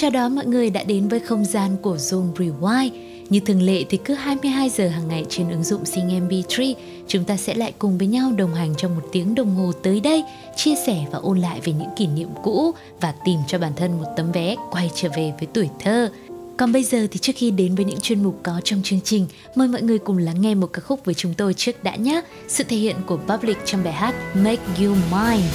chào đón mọi người đã đến với không gian của Zoom Rewind như thường lệ thì cứ 22 giờ hàng ngày trên ứng dụng Sing MP3, chúng ta sẽ lại cùng với nhau đồng hành trong một tiếng đồng hồ tới đây, chia sẻ và ôn lại về những kỷ niệm cũ và tìm cho bản thân một tấm vé quay trở về với tuổi thơ. Còn bây giờ thì trước khi đến với những chuyên mục có trong chương trình, mời mọi người cùng lắng nghe một ca khúc với chúng tôi trước đã nhé. Sự thể hiện của Public trong bài hát Make You Mine.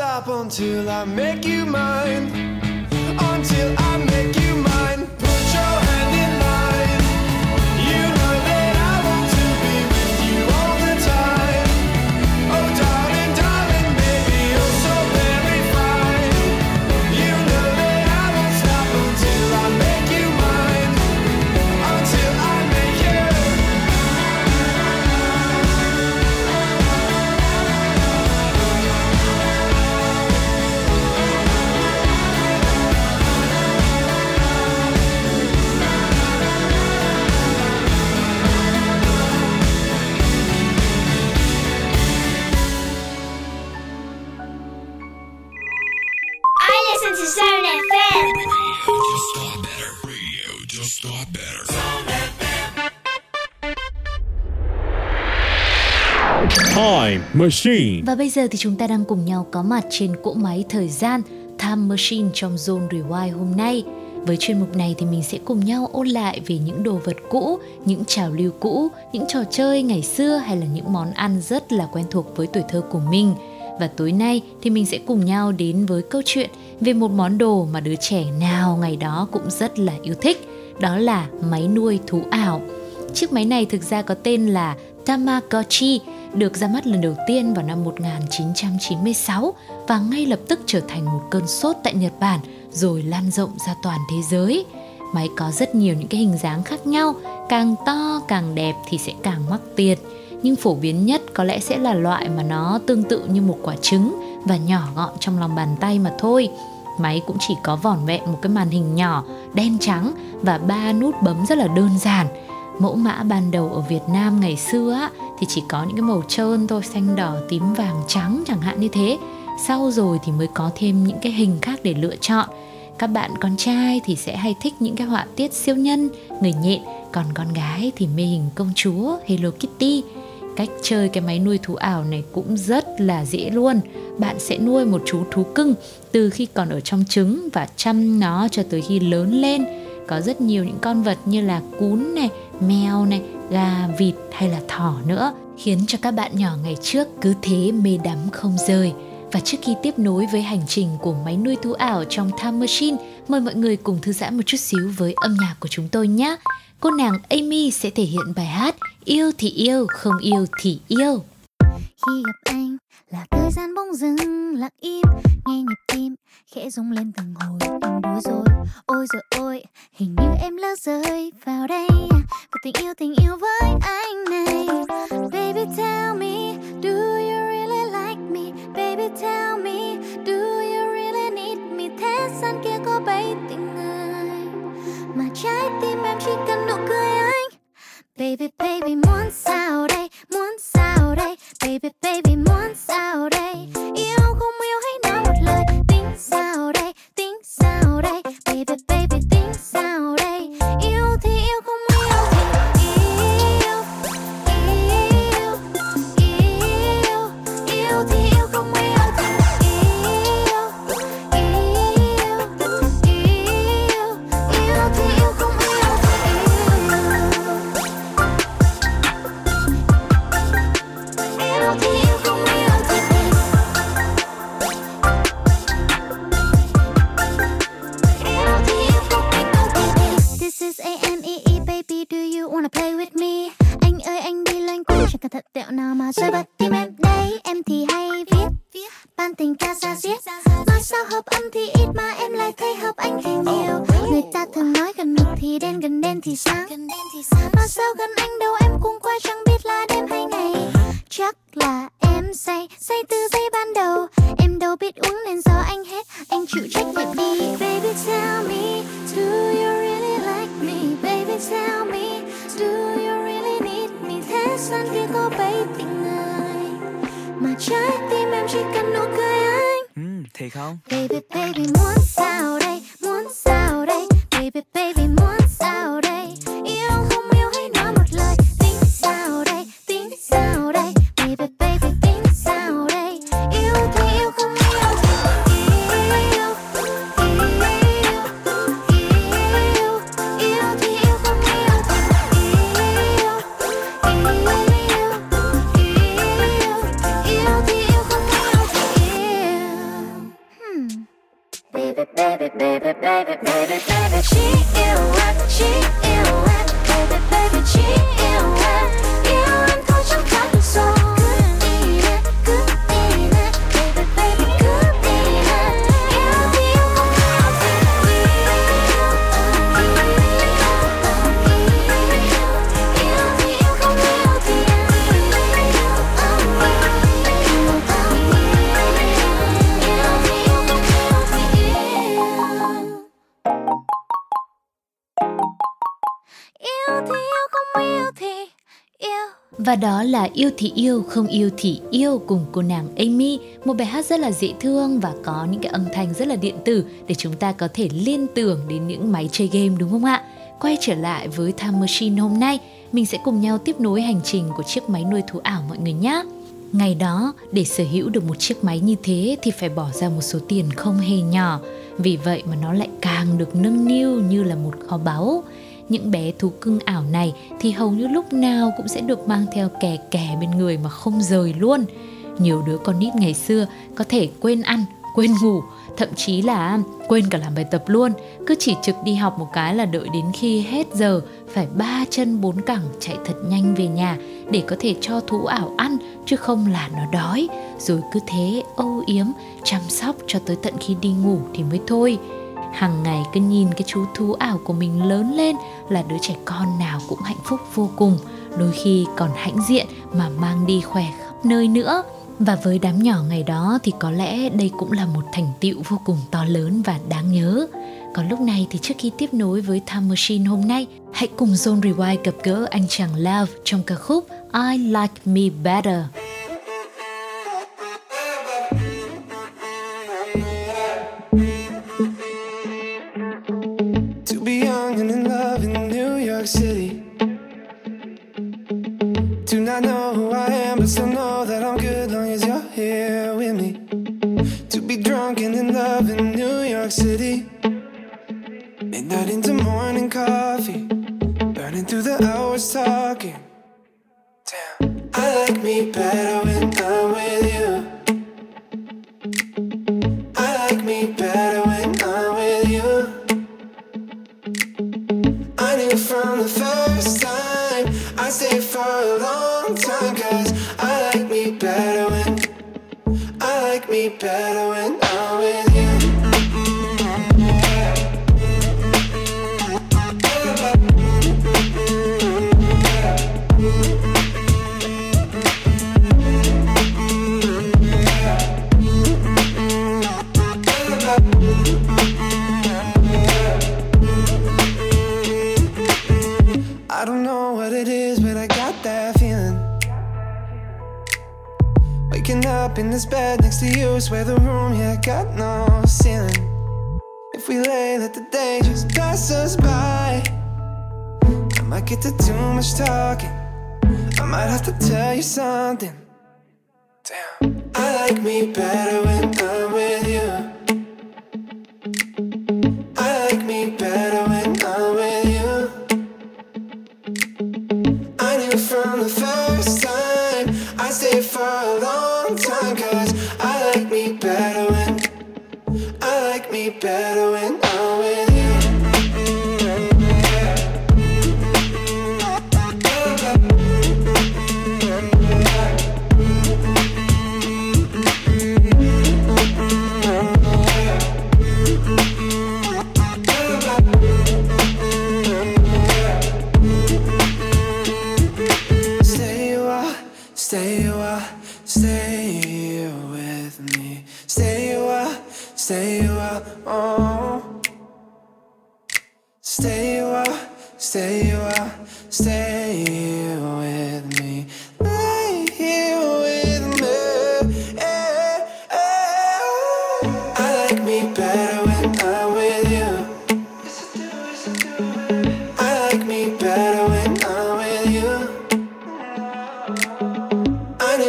Until I make you mine. Time Machine. Và bây giờ thì chúng ta đang cùng nhau có mặt trên cỗ máy thời gian Time Machine trong Zone Rewind hôm nay. Với chuyên mục này thì mình sẽ cùng nhau ôn lại về những đồ vật cũ, những trào lưu cũ, những trò chơi ngày xưa hay là những món ăn rất là quen thuộc với tuổi thơ của mình. Và tối nay thì mình sẽ cùng nhau đến với câu chuyện về một món đồ mà đứa trẻ nào ngày đó cũng rất là yêu thích, đó là máy nuôi thú ảo. Chiếc máy này thực ra có tên là Tamagotchi được ra mắt lần đầu tiên vào năm 1996 và ngay lập tức trở thành một cơn sốt tại Nhật Bản rồi lan rộng ra toàn thế giới. Máy có rất nhiều những cái hình dáng khác nhau, càng to càng đẹp thì sẽ càng mắc tiền. Nhưng phổ biến nhất có lẽ sẽ là loại mà nó tương tự như một quả trứng và nhỏ gọn trong lòng bàn tay mà thôi. Máy cũng chỉ có vỏn vẹn một cái màn hình nhỏ, đen trắng và ba nút bấm rất là đơn giản. Mẫu mã ban đầu ở Việt Nam ngày xưa á, thì chỉ có những cái màu trơn thôi, xanh đỏ, tím vàng, trắng chẳng hạn như thế. Sau rồi thì mới có thêm những cái hình khác để lựa chọn. Các bạn con trai thì sẽ hay thích những cái họa tiết siêu nhân, người nhện, còn con gái thì mê hình công chúa Hello Kitty cách chơi cái máy nuôi thú ảo này cũng rất là dễ luôn bạn sẽ nuôi một chú thú cưng từ khi còn ở trong trứng và chăm nó cho tới khi lớn lên có rất nhiều những con vật như là cún này mèo này gà vịt hay là thỏ nữa khiến cho các bạn nhỏ ngày trước cứ thế mê đắm không rời và trước khi tiếp nối với hành trình của máy nuôi thú ảo trong Time Machine, mời mọi người cùng thư giãn một chút xíu với âm nhạc của chúng tôi nhé cô nàng Amy sẽ thể hiện bài hát Yêu thì yêu, không yêu thì yêu. Khi gặp anh là thời gian bỗng dưng lặng im, nghe nhịp tim, khẽ rung lên từng hồi em bối rồi. Ôi rồi ôi hình như em lỡ rơi vào đây. Và tình yêu tình yêu với anh này. Baby, tell me, do you really like me? Baby, tell me, do you really need me? Thế gian kia có bấy tình người. Mà trái tim em chỉ cần nụ cười anh baby baby, muốn sao đây? Muốn sao đây? Baby baby, muốn sao đây? Yêu không yêu hãy nói một lời. Tính sao đây? Tính sao đây? Baby baby, tính sao đây? Baby, baby, baby, she là Yêu thì yêu, không yêu thì yêu cùng cô nàng Amy. Một bài hát rất là dễ thương và có những cái âm thanh rất là điện tử Để chúng ta có thể liên tưởng đến những máy chơi game đúng không ạ? Quay trở lại với Time Machine hôm nay Mình sẽ cùng nhau tiếp nối hành trình của chiếc máy nuôi thú ảo mọi người nhé. Ngày đó, để sở hữu được một chiếc máy như thế thì phải bỏ ra một số tiền không hề nhỏ. Vì vậy mà nó lại càng được nâng niu như là một kho báu những bé thú cưng ảo này thì hầu như lúc nào cũng sẽ được mang theo kè kè bên người mà không rời luôn. Nhiều đứa con nít ngày xưa có thể quên ăn, quên ngủ, thậm chí là quên cả làm bài tập luôn. Cứ chỉ trực đi học một cái là đợi đến khi hết giờ phải ba chân bốn cẳng chạy thật nhanh về nhà để có thể cho thú ảo ăn chứ không là nó đói. Rồi cứ thế âu yếm chăm sóc cho tới tận khi đi ngủ thì mới thôi hằng ngày cứ nhìn cái chú thú ảo của mình lớn lên là đứa trẻ con nào cũng hạnh phúc vô cùng. Đôi khi còn hãnh diện mà mang đi khỏe khắp nơi nữa. Và với đám nhỏ ngày đó thì có lẽ đây cũng là một thành tựu vô cùng to lớn và đáng nhớ. Còn lúc này thì trước khi tiếp nối với Time Machine hôm nay, hãy cùng Zone Rewind gặp gỡ anh chàng Love trong ca khúc I Like Me Better. I know who I am, but still know that I'm good long as you're here with me. To be drunk and in love in New York City. Midnight into morning coffee, burning through the hours talking. Damn. I like me better when I'm with you. I like me better when I'm with you. I knew from the first time I stayed for a long better when in this bed next to you. Swear the room, yeah, got no ceiling. If we lay, let the day just pass us by. I might get to too much talking. I might have to tell you something. Damn. I like me better when I.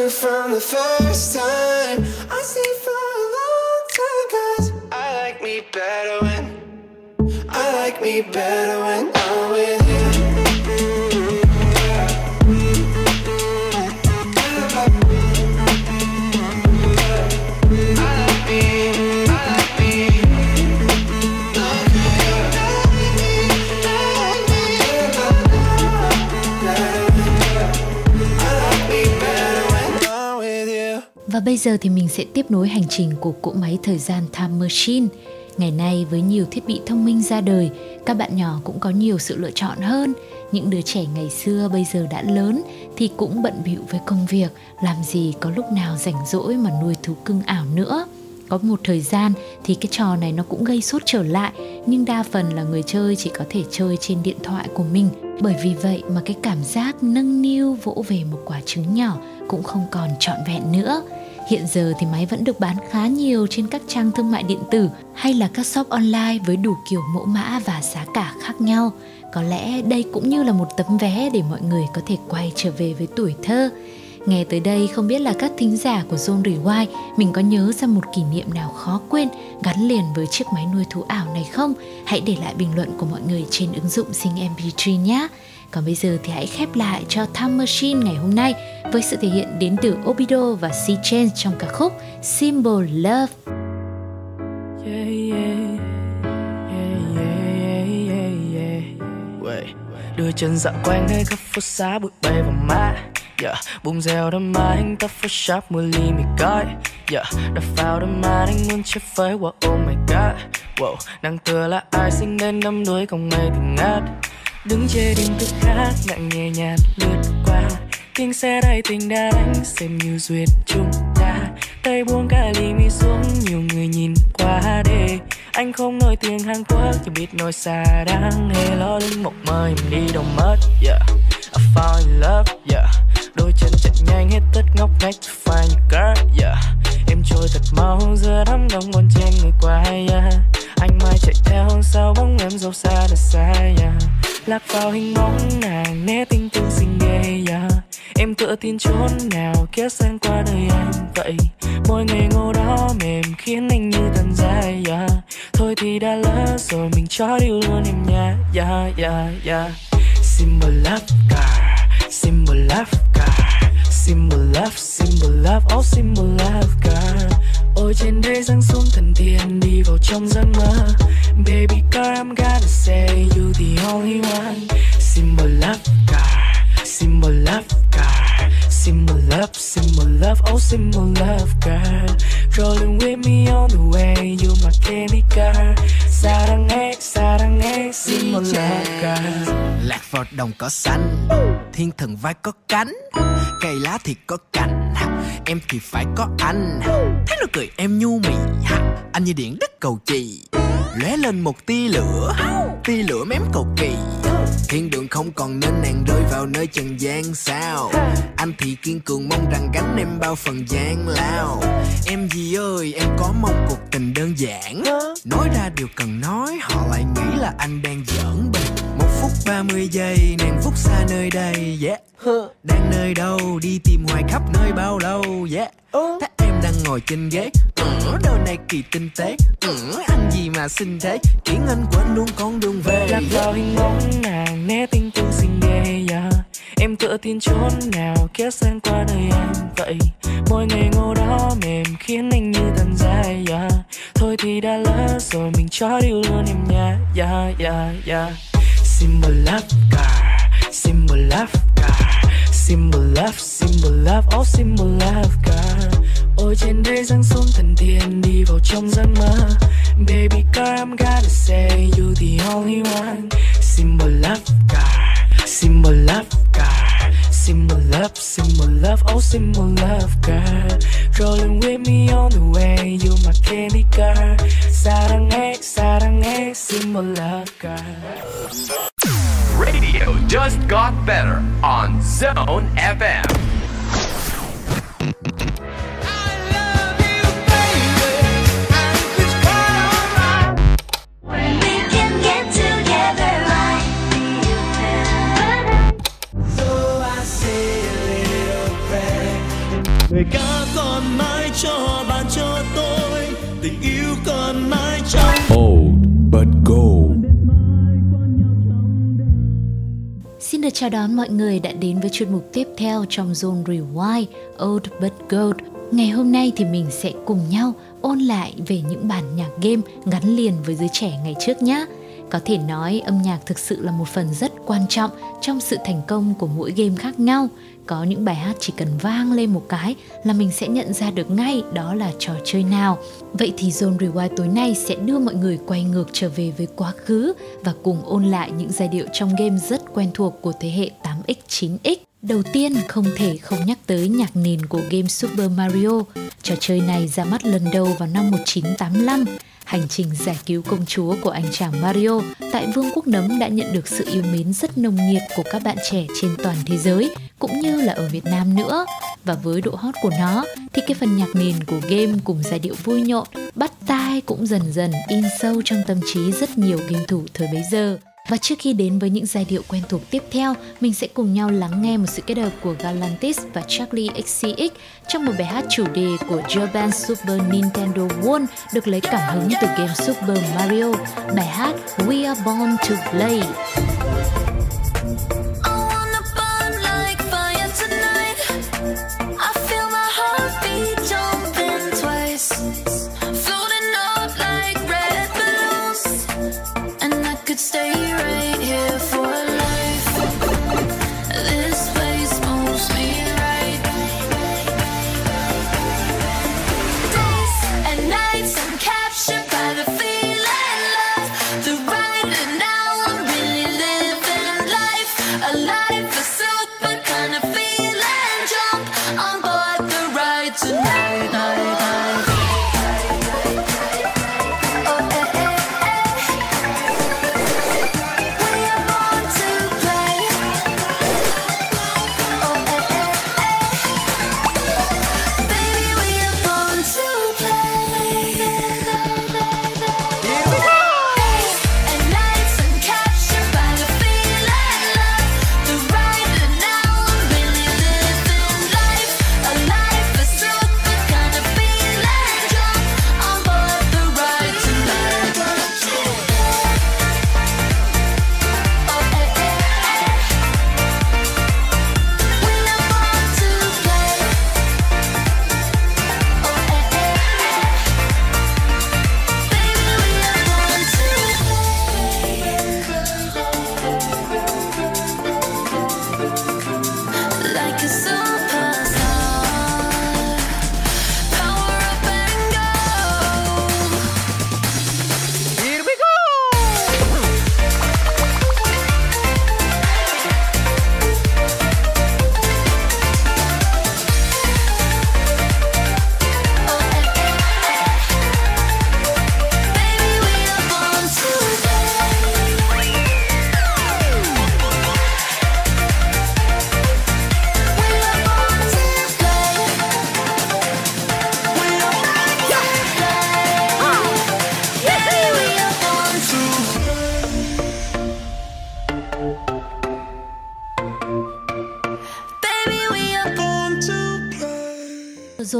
from the first time. I stayed for a long time, cause I like me better when I like me better when I'm with you. Bây giờ thì mình sẽ tiếp nối hành trình của cỗ máy thời gian Time Machine. Ngày nay với nhiều thiết bị thông minh ra đời, các bạn nhỏ cũng có nhiều sự lựa chọn hơn. Những đứa trẻ ngày xưa bây giờ đã lớn thì cũng bận bịu với công việc, làm gì có lúc nào rảnh rỗi mà nuôi thú cưng ảo nữa. Có một thời gian thì cái trò này nó cũng gây sốt trở lại, nhưng đa phần là người chơi chỉ có thể chơi trên điện thoại của mình. Bởi vì vậy mà cái cảm giác nâng niu vỗ về một quả trứng nhỏ cũng không còn trọn vẹn nữa Hiện giờ thì máy vẫn được bán khá nhiều trên các trang thương mại điện tử hay là các shop online với đủ kiểu mẫu mã và giá cả khác nhau. Có lẽ đây cũng như là một tấm vé để mọi người có thể quay trở về với tuổi thơ. Nghe tới đây, không biết là các thính giả của Zone Rewind, mình có nhớ ra một kỷ niệm nào khó quên, gắn liền với chiếc máy nuôi thú ảo này không? Hãy để lại bình luận của mọi người trên ứng dụng Zing MP3 nhé. Còn bây giờ thì hãy khép lại cho Time Machine ngày hôm nay với sự thể hiện đến từ Obido và C Change trong ca khúc Symbol Love. Yeah, yeah. Đưa chân dạo quanh nơi khắp phố xá bụi bay vào má yeah. bung rèo đôi má anh ta photoshop shop ly mì gói yeah. đập vào đôi má anh muốn chơi với wow oh my god wow, nàng tựa là ai sinh nên năm đuôi không ngày thì ngát đứng chê đêm thức khác nặng nhẹ nhàng lướt qua. Tiếng xe đầy tình đã đánh, xem như duyệt chúng ta. Tay buông cả ly mi xuống, nhiều người nhìn qua đê. Anh không nói tiếng Hàn Quốc, chỉ biết nói xa đáng hề lo lưng một mời đi đâu mất, yeah. I fall in love, yeah. Đôi chân chạy nhanh hết tất ngóc ngách to find your girl, yeah. Em trôi thật mau giữa đám đông còn chen người qua yeah. Anh mai chạy theo sau bóng em dẫu xa đã xa, yeah lạc vào hình bóng nàng, né tinh tương xinh ghê yeah em tựa tin chốn nào, kia sang qua đời anh vậy. Mỗi ngày ngô đó mềm, khiến anh như tần dài yeah. thôi thì đã lỡ rồi, mình cho yêu luôn em nha yeah yeah yeah symbol love car symbol love car symbol love symbol love oh symbol love, girl. ôi, trên đây răng xuống thần tiên, đi vào trong giấc mơ. Baby girl, I'm gonna say you the only one. Symbol love car symbol love car symbol love symbol love oh symbol love girl rolling with me on the way you my candy girl 사랑해 사랑해 symbol love girl lạc vào đồng cỏ xanh thiên thần vai có cánh cây lá thì có cành em thì phải có anh thấy nó cười em nhu mì anh như điện đất cầu chì lóe lên một tia lửa tia lửa mém cầu kỳ. Thiên đường không còn nên nàng rơi vào nơi trần gian sao? Anh thì kiên cường mong rằng gánh em bao phần gian lao. Em gì ơi, em có mong cuộc tình đơn giản. Nói ra điều cần nói, họ lại nghĩ là anh đang giỡn bình một phút ba mươi giây, nàng phút xa nơi đây, yeah. Đang nơi đâu, đi tìm hoài khắp nơi bao lâu, yeah. Thấy em đang ngồi trên ghế ừ, đôi này kỳ tinh tế. Ừ, anh gì mà xinh thế? Khiến anh quên luôn con đường về. Lạc vào hình bóng nàng né tinh tương xinh ghê yeah. em tựa tin chốn nào kéo sang qua đời em vậy. Mỗi ngày ngô đó mềm khiến anh như tần dài yeah. thôi thì đã lỡ rồi mình cho điều luôn em nha yeah yeah yeah symbol love car symbol love car. Symbol love symbol love oh symbol love car. ôi trên đây giáng xuống thần tiên đi vào trong giấc mơ baby girl I'm gonna say you the only one symbol love car symbol love car symbol love symbol love oh symbol love girl rolling with me on the way you my candy girl 사랑해 사랑해 symbol love girl Radio just got better on Zone FM. chào đón mọi người đã đến với chuyên mục tiếp theo trong Zone Rewind, Old But Gold. Ngày hôm nay thì mình sẽ cùng nhau ôn lại về những bản nhạc game gắn liền với giới trẻ ngày trước nhé. Có thể nói âm nhạc thực sự là một phần rất quan trọng trong sự thành công của mỗi game khác nhau. Có những bài hát chỉ cần vang lên một cái là mình sẽ nhận ra được ngay đó là trò chơi nào. Vậy thì Zone Rewind tối nay sẽ đưa mọi người quay ngược trở về với quá khứ và cùng ôn lại những giai điệu trong game rất quen thuộc của thế hệ 8X, 9X. Đầu tiên không thể không nhắc tới nhạc nền của game Super Mario. Trò chơi này ra mắt lần đầu vào năm 1985. Hành trình giải cứu công chúa của anh chàng Mario tại Vương quốc Nấm đã nhận được sự yêu mến rất nồng nhiệt của các bạn trẻ trên toàn thế giới, cũng như là ở Việt Nam nữa. Và với độ hot của nó thì cái phần nhạc nền của game cùng giai điệu vui nhộn, bắt tai cũng dần dần in sâu trong tâm trí rất nhiều game thủ thời bấy giờ. Và trước khi đến với những giai điệu quen thuộc tiếp theo, mình sẽ cùng nhau lắng nghe một sự kết hợp của Galantis và Charlie XCX trong một bài hát chủ đề của Japan Super Nintendo World được lấy cảm hứng từ game Super Mario, bài hát We Are Born to Play.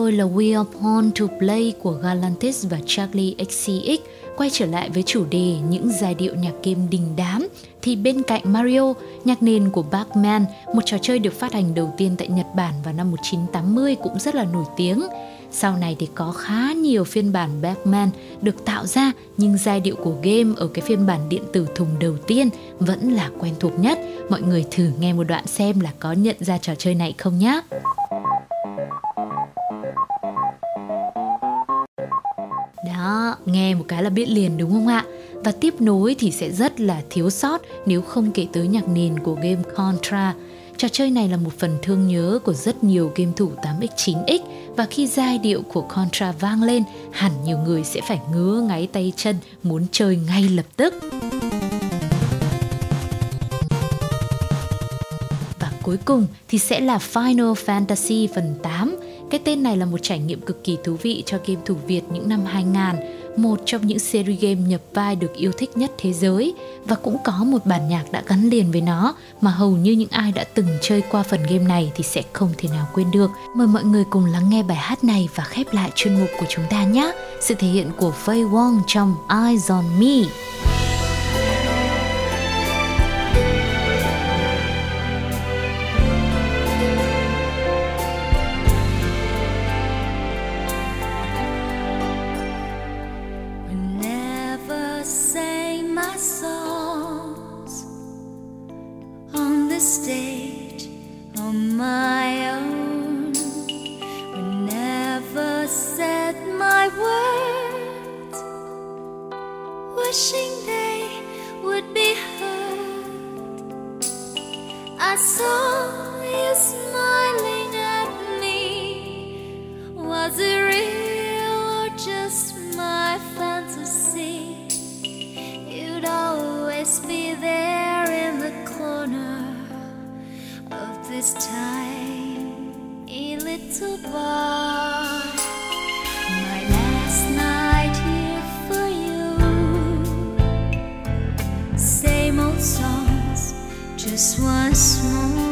Rồi là We Are Born to Play của Galantis và Charlie XCX quay trở lại với chủ đề những giai điệu nhạc game đình đám thì bên cạnh Mario, nhạc nền của Pac-Man, một trò chơi được phát hành đầu tiên tại Nhật Bản vào năm 1980 cũng rất là nổi tiếng. Sau này thì có khá nhiều phiên bản Pac-Man được tạo ra nhưng giai điệu của game ở cái phiên bản điện tử thùng đầu tiên vẫn là quen thuộc nhất. Mọi người thử nghe một đoạn xem là có nhận ra trò chơi này không nhé. Đó, nghe một cái là biết liền đúng không ạ? Và tiếp nối thì sẽ rất là thiếu sót nếu không kể tới nhạc nền của game Contra. Trò chơi này là một phần thương nhớ của rất nhiều game thủ 8X, 9X và khi giai điệu của Contra vang lên, hẳn nhiều người sẽ phải ngứa ngáy tay chân muốn chơi ngay lập tức. Và cuối cùng thì sẽ là Final Fantasy phần 8 cái tên này là một trải nghiệm cực kỳ thú vị cho game thủ Việt những năm 2000, một trong những series game nhập vai được yêu thích nhất thế giới và cũng có một bản nhạc đã gắn liền với nó mà hầu như những ai đã từng chơi qua phần game này thì sẽ không thể nào quên được. Mời mọi người cùng lắng nghe bài hát này và khép lại chuyên mục của chúng ta nhé. Sự thể hiện của Faye Wong trong Eyes on Me. this time a little bar. My last night here for you. Same old songs, just once more.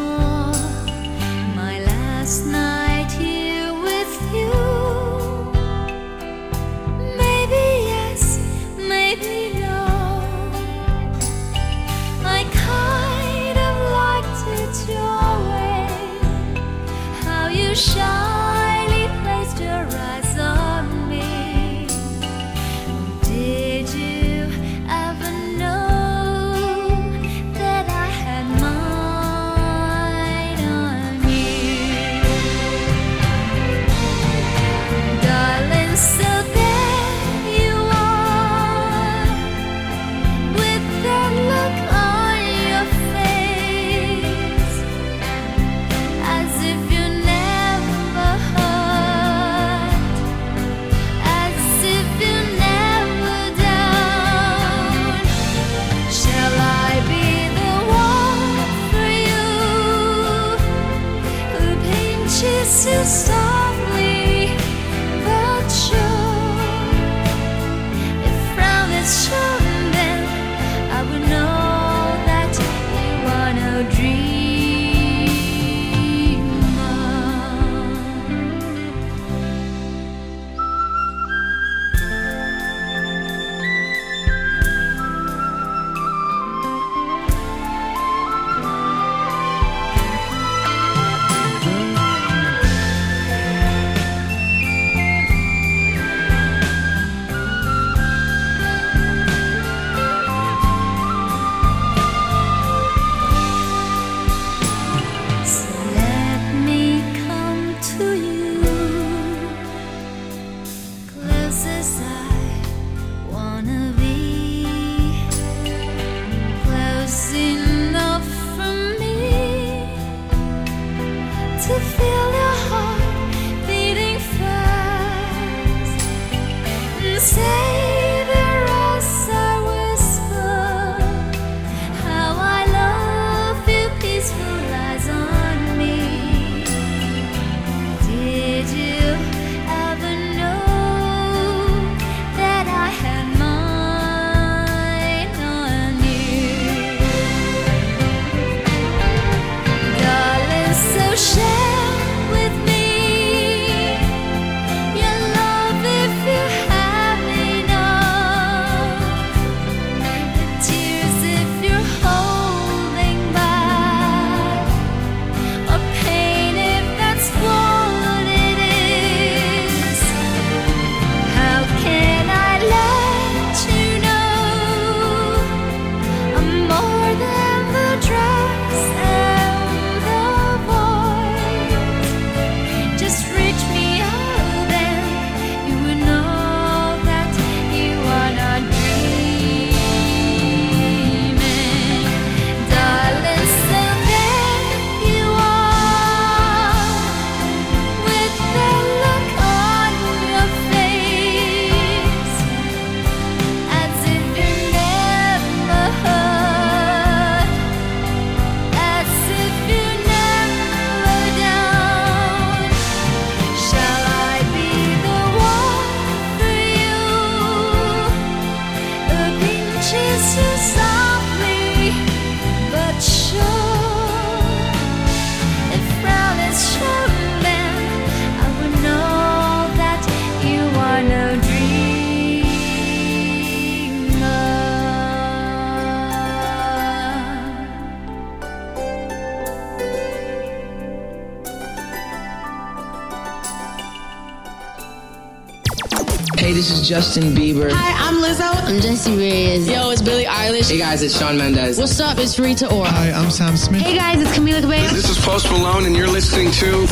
Is Justin Bieber. Hi, I'm Lizzo. I'm Jessie Reyes. Yo, it's Billie Eilish. Hey guys, it's Shawn Mendes. What's up? It's Rita Ora. Hi, I'm Sam Smith. Hey guys, it's Camila Cabello. This is Post Malone, and you're listening to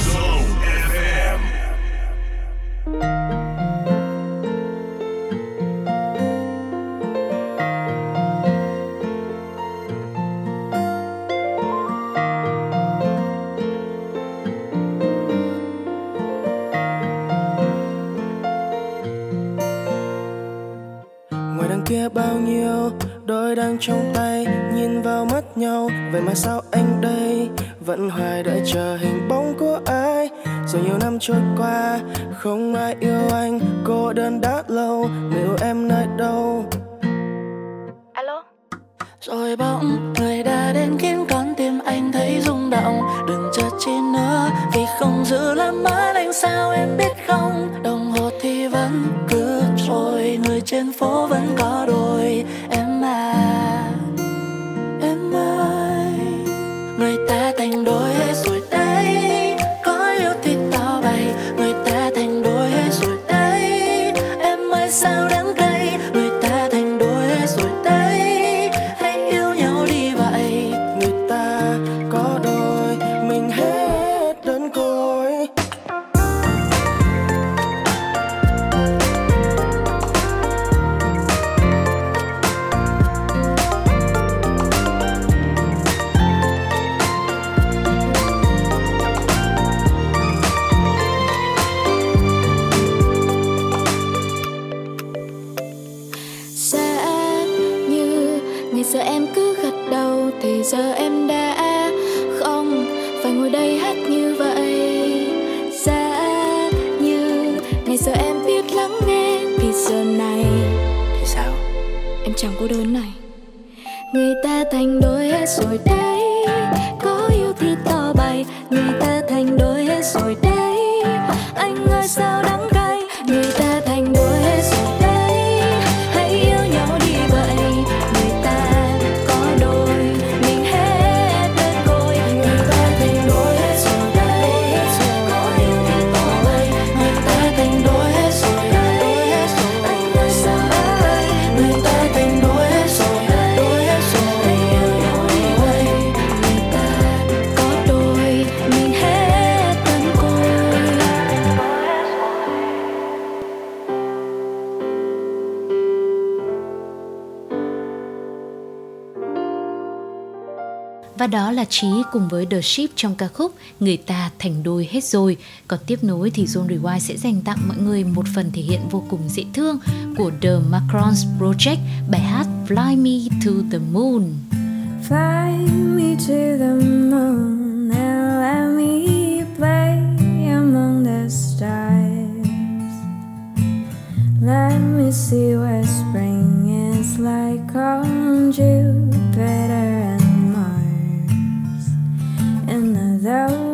trong tay nhìn vào mắt nhau. Vậy mà sao anh đây? Vẫn hoài đợi chờ hình bóng của ai? Rồi nhiều năm trôi qua không ai yêu anh. Cô đơn đã lâu liệu em nơi đâu? Alo? Rồi bỗng người đã đến khiến con tim anh thấy rung động. Đừng chờ chi nữa vì không giữ làm mất anh. Sao em biết không? Đồng trên phố vẫn có đôi giờ em đã không phải ngồi đây hát như vậy. Giá như ngày giờ em biết lắng nghe thì giờ này. Thì sao? Em chẳng cô đơn này Và đó là Trí cùng với The Ship trong ca khúc Người ta thành đôi hết rồi. Còn tiếp nối thì Zone Rewind sẽ dành tặng mọi người một phần thể hiện vô cùng dễ thương của The Macrons Project, bài hát Fly Me to the Moon. Fly me to the moon and let me play among the stars. Let me see what spring is like on June. In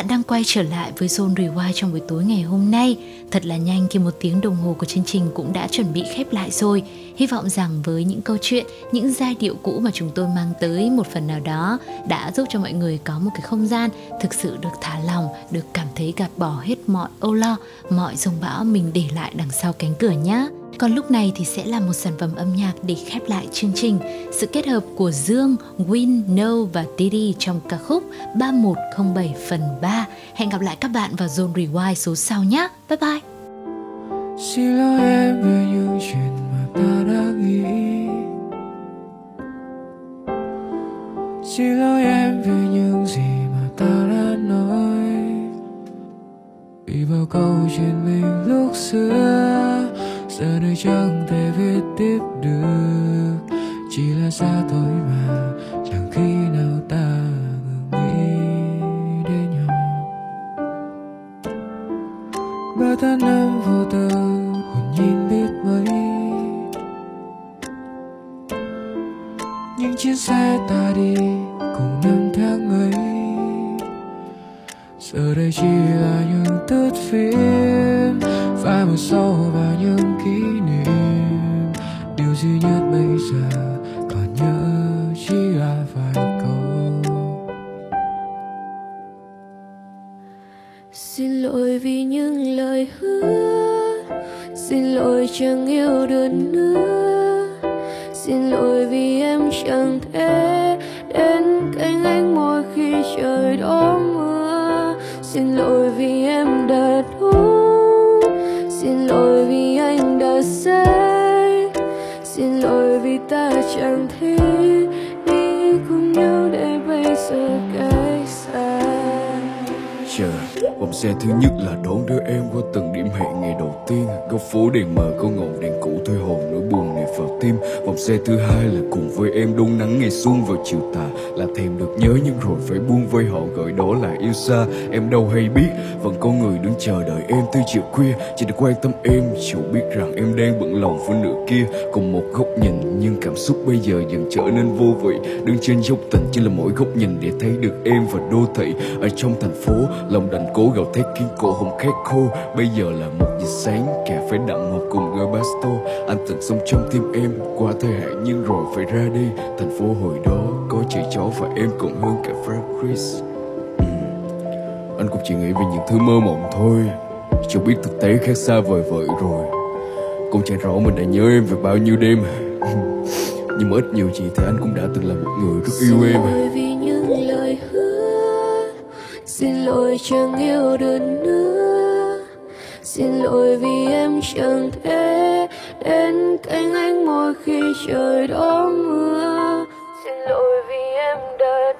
Bạn đang quay trở lại với Zone Rewind trong buổi tối ngày hôm nay. Thật là nhanh khi một tiếng đồng hồ của chương trình cũng đã chuẩn bị khép lại rồi. Hy vọng rằng với những câu chuyện, những giai điệu cũ mà chúng tôi mang tới một phần nào đó đã giúp cho mọi người có một cái không gian thực sự được thả lòng, được cảm thấy gạt bỏ hết mọi âu lo, mọi dòng bão mình để lại đằng sau cánh cửa nhé. Còn lúc này thì sẽ là một sản phẩm âm nhạc để khép lại chương trình. Sự kết hợp của Dương, Win, No và Didi trong ca khúc 3107 phần 3. Hẹn gặp lại các bạn vào Zone Rewind số sau nhé. Bye bye! Xin lỗi em về những chuyện ta đã nghĩ. Xin lỗi em về những gì mà ta đã nói. Vì vào câu chuyện mình lúc xưa, giờ đây chẳng thể viết tiếp được. Chỉ là xa thôi mà, chẳng khi nào ta ngừng nghĩ đến nhau. Ba tháng năm vô tư, hồn nhìn chia chiếc xe ta đi cùng năm tháng ấy. Giờ đây chỉ là những tước phim phai màu sâu vào những kỷ niệm. Điều duy nhất bây giờ còn nhớ chỉ là vài câu. Xin lỗi vì những lời hứa, xin lỗi chẳng yêu được nữa. Xin lỗi vì em vòng xe thứ nhất là đón đưa em qua từng điểm hẹn ngày đầu tiên. Góc phố đèn mờ có ngọn đèn cũ thôi hồn, nỗi buồn này vào tim. Vòng xe thứ hai là cùng với em đun nắng ngày xuân vào chiều tà. Là thèm được nhớ nhưng rồi phải buông vơi họ gọi đó là yêu xa. Em đâu hay biết, vẫn có người đứng chờ đợi em từ chiều khuya. Chỉ để quan tâm em, dù biết rằng em đang bận lòng với nửa kia. Cùng một góc nhìn, nhưng cảm xúc bây giờ dần trở nên vô vị. Đứng trên dốc tình chỉ là mỗi góc nhìn để thấy được em và đô thị. Ở trong thành phố, lòng đành cố gắng đầu thấy khiến cổ họng khét khô. Bây giờ là một giờ sáng cà phê đậm một cùng Robusto anh từng sống trong tim em qua thời hạn nhưng rồi phải ra đi. Thành phố hồi đó có chị chó và em còn hơn cả Frank Chris. Ừ. anh cũng chỉ nghĩ về những thứ mơ mộng thôi. Chưa biết thực tế khác xa vời vợi rồi. Cũng chẳng rõ mình đã nhớ em về bao nhiêu đêm. Nhưng mà ít nhiều gì thì anh cũng đã từng là một người rất yêu em xin lỗi chẳng yêu được nữa. Xin lỗi vì em chẳng thể đến cạnh anh mỗi khi trời đó mưa. Xin lỗi vì em đã